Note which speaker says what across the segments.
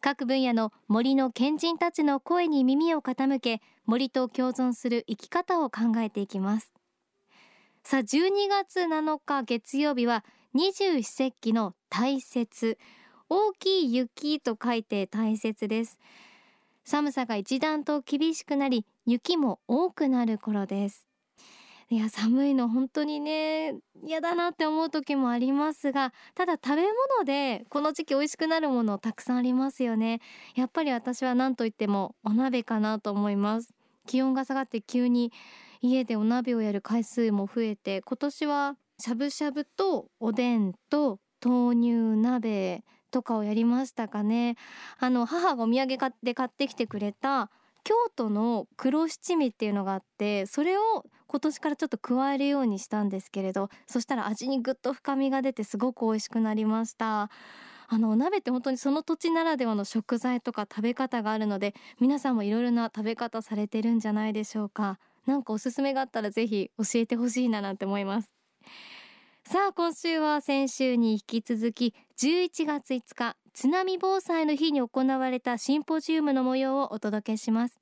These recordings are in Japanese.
Speaker 1: 各分野の森の賢人たちの声に耳を傾け森と共存する生き方を考えていきます。さあ12月7日月曜日は二十四節気の大雪大きい雪と書いて大雪です。寒さが一段と厳しくなり雪も多くなる頃です。いや寒いの本当にね嫌だなって思う時もありますがただ食べ物でこの時期美味しくなるものたくさんありますよね。やっぱり私は何と言ってもお鍋かなと思います。気温が下がって急に家でお鍋をやる回数も増えて今年はしゃぶしゃぶとおでんと豆乳鍋とかをやりましたかね。あの母がお土産で買ってきてくれた京都の黒七味っていうのがあってそれを今年からちょっと加えるようにしたんですけれどそしたら味にぐっと深みが出てすごく美味しくなりました。あのお鍋って本当にその土地ならではの食材とか食べ方があるので皆さんもいろいろな食べ方されてるんじゃないでしょうか。何かおすすめがあったらぜひ教えてほしいななんて思います。さあ今週は先週に引き続き11月5日津波防災の日に行われたシンポジウムの模様をお届けします。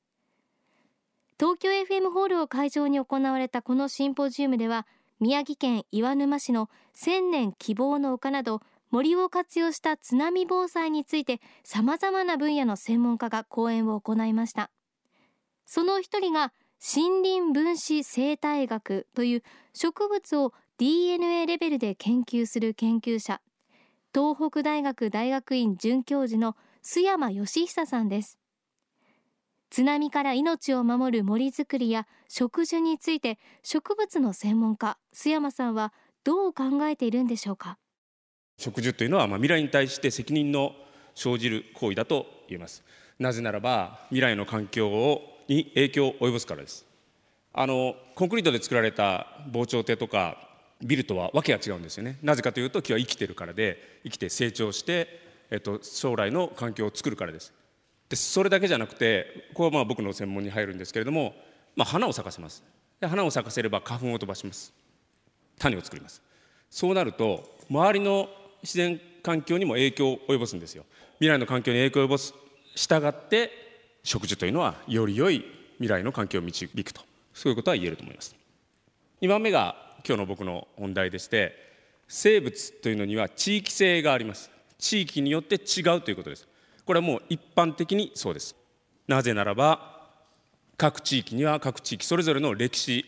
Speaker 1: 東京 FM ホールを会場に行われたこのシンポジウムでは宮城県岩沼市の千年希望の丘など森を活用した津波防災についてさまざまな分野の専門家が講演を行いました。その一人が森林分子生態学という植物を DNA レベルで研究する研究者東北大学大学院准教授の須山義久さんです。津波から命を守る森づくりや植樹について植物の専門家須山さんはどう考えているんでしょうか？
Speaker 2: 植樹というのはまあ未来に対して責任の生じる行為だと言えます。なぜならば未来の環境をに影響を及ぼすからです。あのコンクリートで作られた防潮堤とかビルとはわけが違うんですよね。なぜかというと木は生きてるからで生きて成長して、えっと、将来の環境を作るからです。でそれだけじゃなくてここはまあ僕の専門に入るんですけれども、まあ、花を咲かせます。で花を咲かせれば花粉を飛ばします。種を作ります。そうなると周りの自然環境にも影響を及ぼすんですよ。未来の環境に影響を及ぼす。従って植樹というのはより良い未来の環境を導くと。そういうことは言えると思います。2番目が今日の僕の本題でして生物というのには地域性があります。地域によって違うということです。これはもう一般的にそうです。なぜならば各地域には各地域それぞれの歴史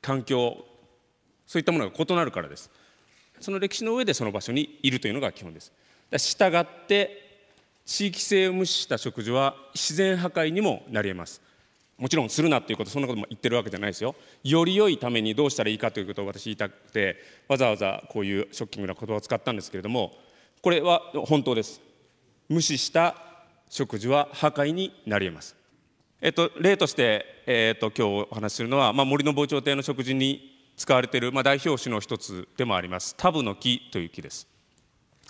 Speaker 2: 環境そういったものが異なるからです。その歴史の上でその場所にいるというのが基本です。したがって地域性を無視した植樹は自然破壊にもなり得ます。もちろんするなっていうことそんなことも言ってるわけじゃないですよ。より良いためにどうしたらいいかということを私言いたくてわざわざこういうショッキングな言葉を使ったんですけれどもこれは本当です。無視した植樹は破壊になり得ます。えっと、例として、えっと、今日お話しするのは、まあ、森の防潮堤の植樹に使われている、まあ、代表種の一つでもあります。タブの木という木です、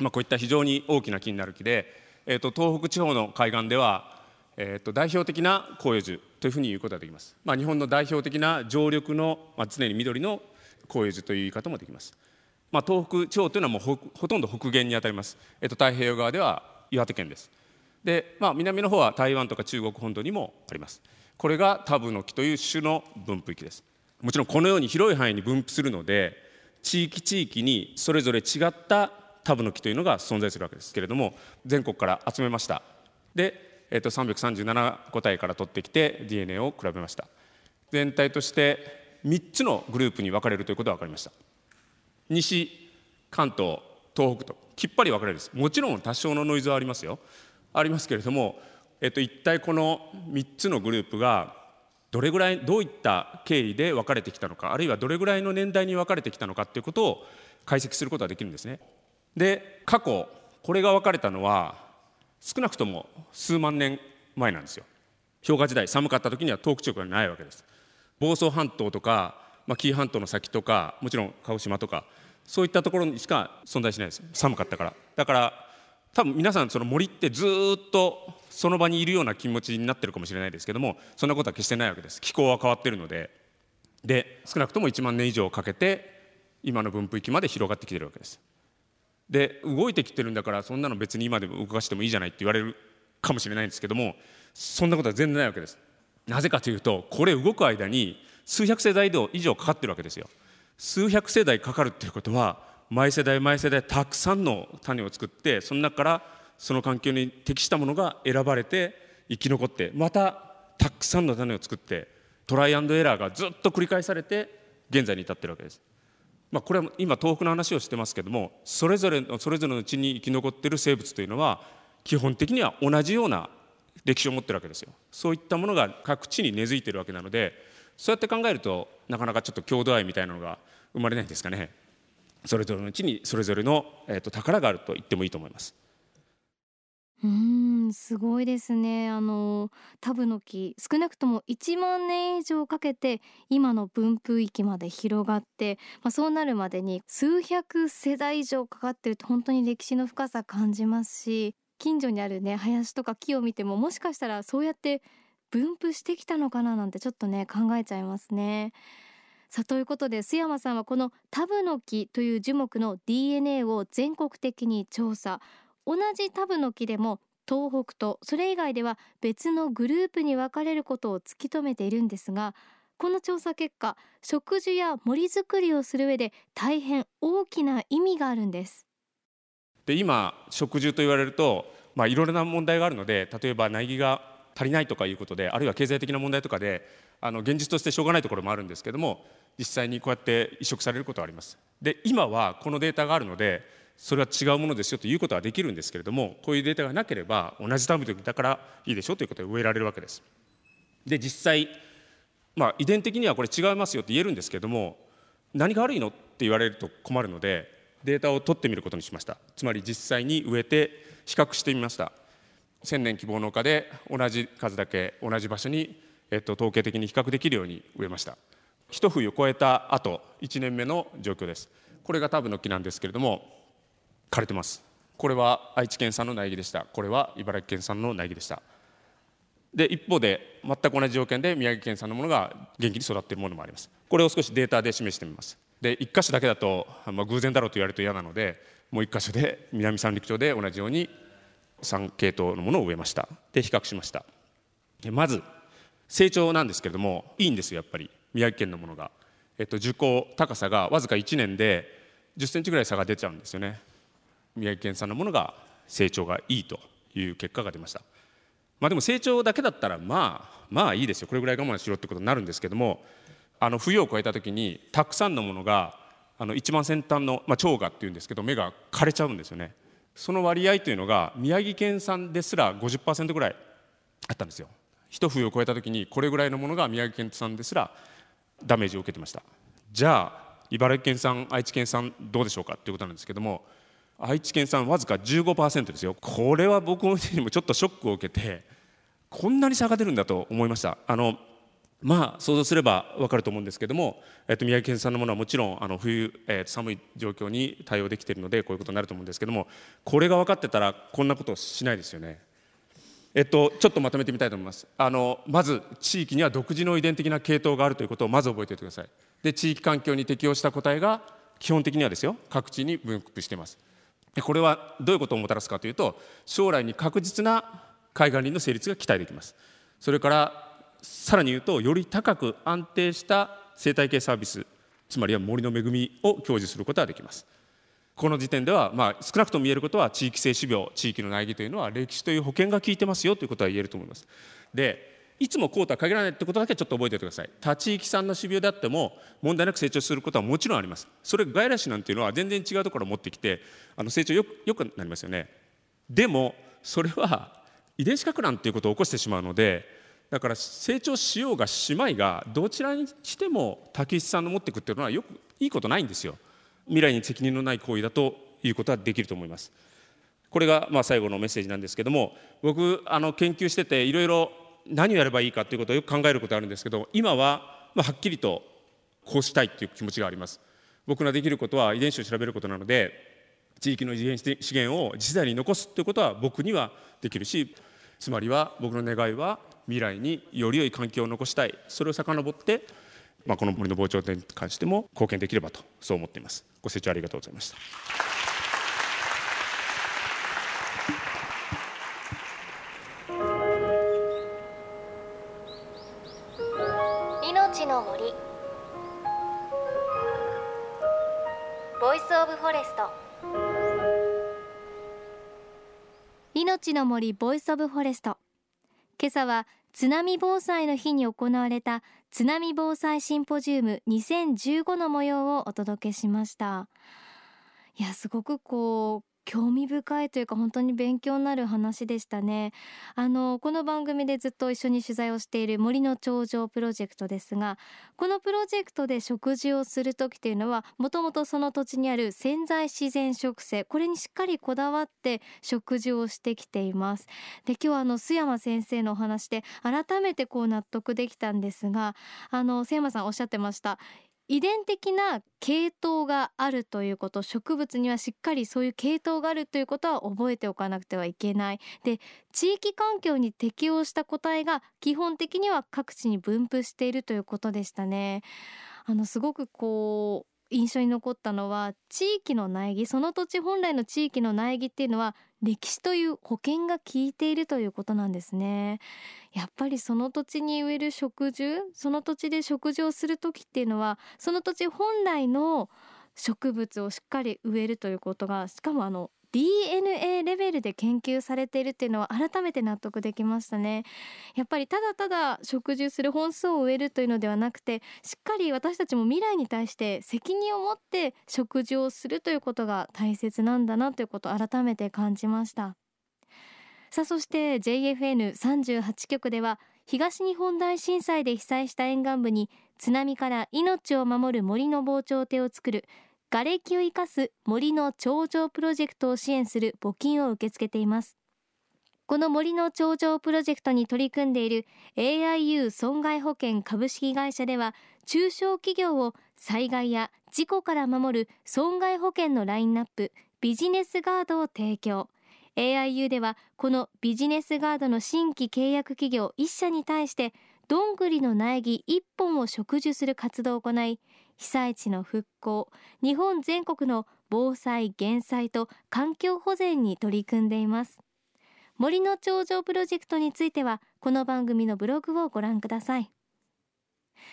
Speaker 2: まあ、こういった非常に大きな木になる木で、えっと、東北地方の海岸では、えっと、代表的な広葉樹というふうに言うことができます、まあ、日本の代表的な常緑の、まあ、常に緑の広葉樹という言い方もできます、まあ、東北地方というのはもうほほとんど北限にあたります、えっと、太平洋側では岩手県です。で、まあ、南の方は台湾とか中国本土にもあります。これがタブノキという種の分布域です。もちろんこのように広い範囲に分布するので地域地域にそれぞれ違ったタブノキというのが存在するわけですけれども全国から集めました。で、えー、と337個体から取ってきて DNA を比べました。全体として3つのグループに分かれるということが分かりました。西関東東北ときっぱり分かれるです。もちろん多少のノイズはありますよ。ありますけれども、えっと、一体この3つのグループがどれぐらいどういった経緯で分かれてきたのかあるいはどれぐらいの年代に分かれてきたのかということを解析することができるんですね。で過去これが分かれたのは少なくとも数万年前なんですよ。氷河時代寒かった時には東北地方がないわけです。房総半島とか、まあ、紀伊半島の先とかもちろん鹿児島とかそういったところにしか存在しないです。寒かったから。だから多分皆さんその森ってずっとその場にいるような気持ちになってるかもしれないですけどもそんなことは決してないわけです。気候は変わってるので。で少なくとも1万年以上かけて今の分布域まで広がってきてるわけです。で動いてきてるんだからそんなの別に今でも動かしてもいいじゃないって言われるかもしれないんですけどもそんなことは全然ないわけですなぜかというとこれ動く間に数百世代以上かかってるわけですよ数百世代かかるっていうことは毎世代毎世代たくさんの種を作ってその中からその環境に適したものが選ばれて生き残ってまたたくさんの種を作ってトライアンドエラーがずっと繰り返されて現在に至ってるわけです。まあ、これは今東北の話をしてますけどもそれぞれのそれぞれの地に生き残っている生物というのは基本的には同じような歴史を持ってるわけですよ。そういったものが各地に根付いてるわけなのでそうやって考えるとなかなかちょっと郷土愛みたいなのが生まれないんですかね。それぞれの地にそれぞれの、えー、と宝があると言ってもいいと思います。
Speaker 1: うんすごいですねあのタブの木少なくとも1万年以上かけて今の分布域まで広がって、まあ、そうなるまでに数百世代以上かかってると本当に歴史の深さ感じますし近所にあるね林とか木を見てももしかしたらそうやって分布してきたのかななんてちょっとね考えちゃいますね。さということで須山さんはこのタブノキという樹木の DNA を全国的に調査同じタブノキでも東北とそれ以外では別のグループに分かれることを突き止めているんですがこの調査結果植樹や森づくりをする上で大変大きな意味があるんです。
Speaker 2: で今植樹と言われると、まあ、いろいろな問題があるので例えば苗木が足りないとかいうことであるいは経済的な問題とかであの現実としてしょうがないところもあるんですけども実際にこうやって移植されることがあります。で今はこのデータがあるのでそれは違うものですよということはできるんですけれどもこういうデータがなければ同じタブだからいいでしょということで植えられるわけです。で実際まあ遺伝的にはこれ違いますよって言えるんですけれども何が悪いのって言われると困るのでデータを取ってみることにしました。つまり実際に植えて比較してみました。千年希望農家で同じ数だけ同じ場所に、えっと、統計的に比較できるように植えました。一冬を超えた後1年目の状況です。これがタブの木なんですけれども枯れてます。これは愛知県産の苗木でした。これは茨城県産の苗木でした。で一方で全く同じ条件で宮城県産のものが元気に育っているものもあります。これを少しデータで示してみます。で1箇所だけだと、まあ、偶然だろうと言われると嫌なのでもう1箇所で南三陸町で同じように3系統のものを植えました。で比較しました。でまず成長なんですけれどもいいんですよやっぱり。宮城県のものが、えっと、樹高高さがわずか1年で10センチぐらい差が出ちゃうんですよね。宮城県産のものが成長がいいという結果が出ました。まあでも成長だけだったらまあまあいいですよ。これぐらい我慢しろってことになるんですけどもあの冬を越えた時にたくさんのものがあの一番先端の、まあ、蝶芽っていうんですけど芽が枯れちゃうんですよね。その割合というのが宮城県産ですら50%ぐらいあったんですよ。一冬を越えた時にこれぐらいのものが宮城県産ですらダメージを受けてました。じゃあ茨城県産愛知県産どうでしょうかということなんですけども愛知県産わずか15%ですよ。これは僕のにもちょっとショックを受けてこんなに差が出るんだと思いました。あのまあ想像すれば分かると思うんですけども、えっと、宮城県産のものはもちろんあの冬、えー、寒い状況に対応できているのでこういうことになると思うんですけどもこれが分かってたらこんなことしないですよね。えっと、ちょっとまとめてみたいと思います。あのまず地域には独自の遺伝的な系統があるということをまず覚えておいてください。で地域環境に適応した個体が基本的にはですよ各地に分布しています。これはどういうことをもたらすかというと将来に確実な海岸林の成立が期待できます。それからさらに言うとより高く安定した生態系サービスつまりは森の恵みを享受することができます。この時点では、まあ、少なくとも言えることは地域性種苗地域の苗木というのは歴史という保険が効いてますよということは言えると思います。でいつもこうとは限らないってことだけちょっと覚えておいてください。他地域産の種苗であっても問題なく成長することはもちろんあります。それ外来種なんていうのは全然違うところを持ってきてあの成長よよくなりますよね。でもそれは遺伝子か乱ということを起こしてしまうのでだから成長しようがしまいがどちらにしても竹内さんの持っていくっていうのはよくいいことないんですよ。未来に責任のない行為だということはできると思います。これがまあ最後のメッセージなんですけども僕あの研究してていろいろ何をやればいいかということをよく考えることあるんですけど今はまはっきりとこうしたいという気持ちがあります。僕ができることは遺伝子を調べることなので地域の遺伝子資源を次世代に残すということは僕にはできるしつまりは僕の願いは未来により良い環境を残したい。それを遡って、まあ、この森の防潮堤に関しても貢献できればとそう思っています。ご清聴ありがとうございました。
Speaker 1: の森。 Voice of Forest。命の森 Voice of Forest。今朝は津波防災の日に行われた津波防災シンポジウム2015の模様をお届けしました。いやすごくこう興味深いというか本当に勉強になる話でしたね。あのこの番組でずっと一緒に取材をしている森の頂上プロジェクトですがこのプロジェクトで食事をする時というのはもともとその土地にある潜在自然植生これにしっかりこだわって食事をしてきています。で今日はあの須山先生のお話で改めてこう納得できたんですがあの須山さんおっしゃってました。遺伝的な系統があるということ植物にはしっかりそういう系統があるということは覚えておかなくてはいけない。で地域環境に適応した個体が基本的には各地に分布しているということでしたね。あのすごくこう印象に残ったのは地域の苗木その土地本来の地域の苗木っていうのは歴史という保険が効いているということなんですね。やっぱりその土地に植える植樹その土地で食事をする時っていうのはその土地本来の植物をしっかり植えるということがしかもあの DNA レベルで研究されているっていうのは改めて納得できましたね。やっぱりただただ植樹する本数を植えるというのではなくてしっかり私たちも未来に対して責任を持って植樹をするということが大切なんだなということを改めて感じました。さあそして JFN38 局では東日本大震災で被災した沿岸部に津波から命を守る森の防潮堤を作る瓦礫を生かす森の頂上プロジェクトを支援する募金を受け付けています。この森の頂上プロジェクトに取り組んでいる AIU 損害保険株式会社では中小企業を災害や事故から守る損害保険のラインナップビジネスガードを提供。AIU ではこのビジネスガードの新規契約企業1社に対してどんぐりの苗木1本を植樹する活動を行い被災地の復興日本全国の防災減災と環境保全に取り組んでいます。森の長城プロジェクトについてはこの番組のブログをご覧ください。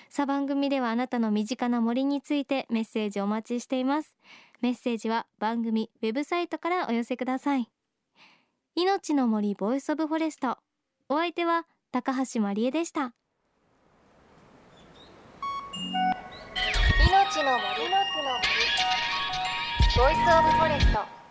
Speaker 1: さ番組ではあなたの身近な森についてメッセージお待ちしています。メッセージは番組ウェブサイトからお寄せください。命の森 Voice of Forest。お相手は高橋真理恵でした。の森の森。ボイスオブフォレスト。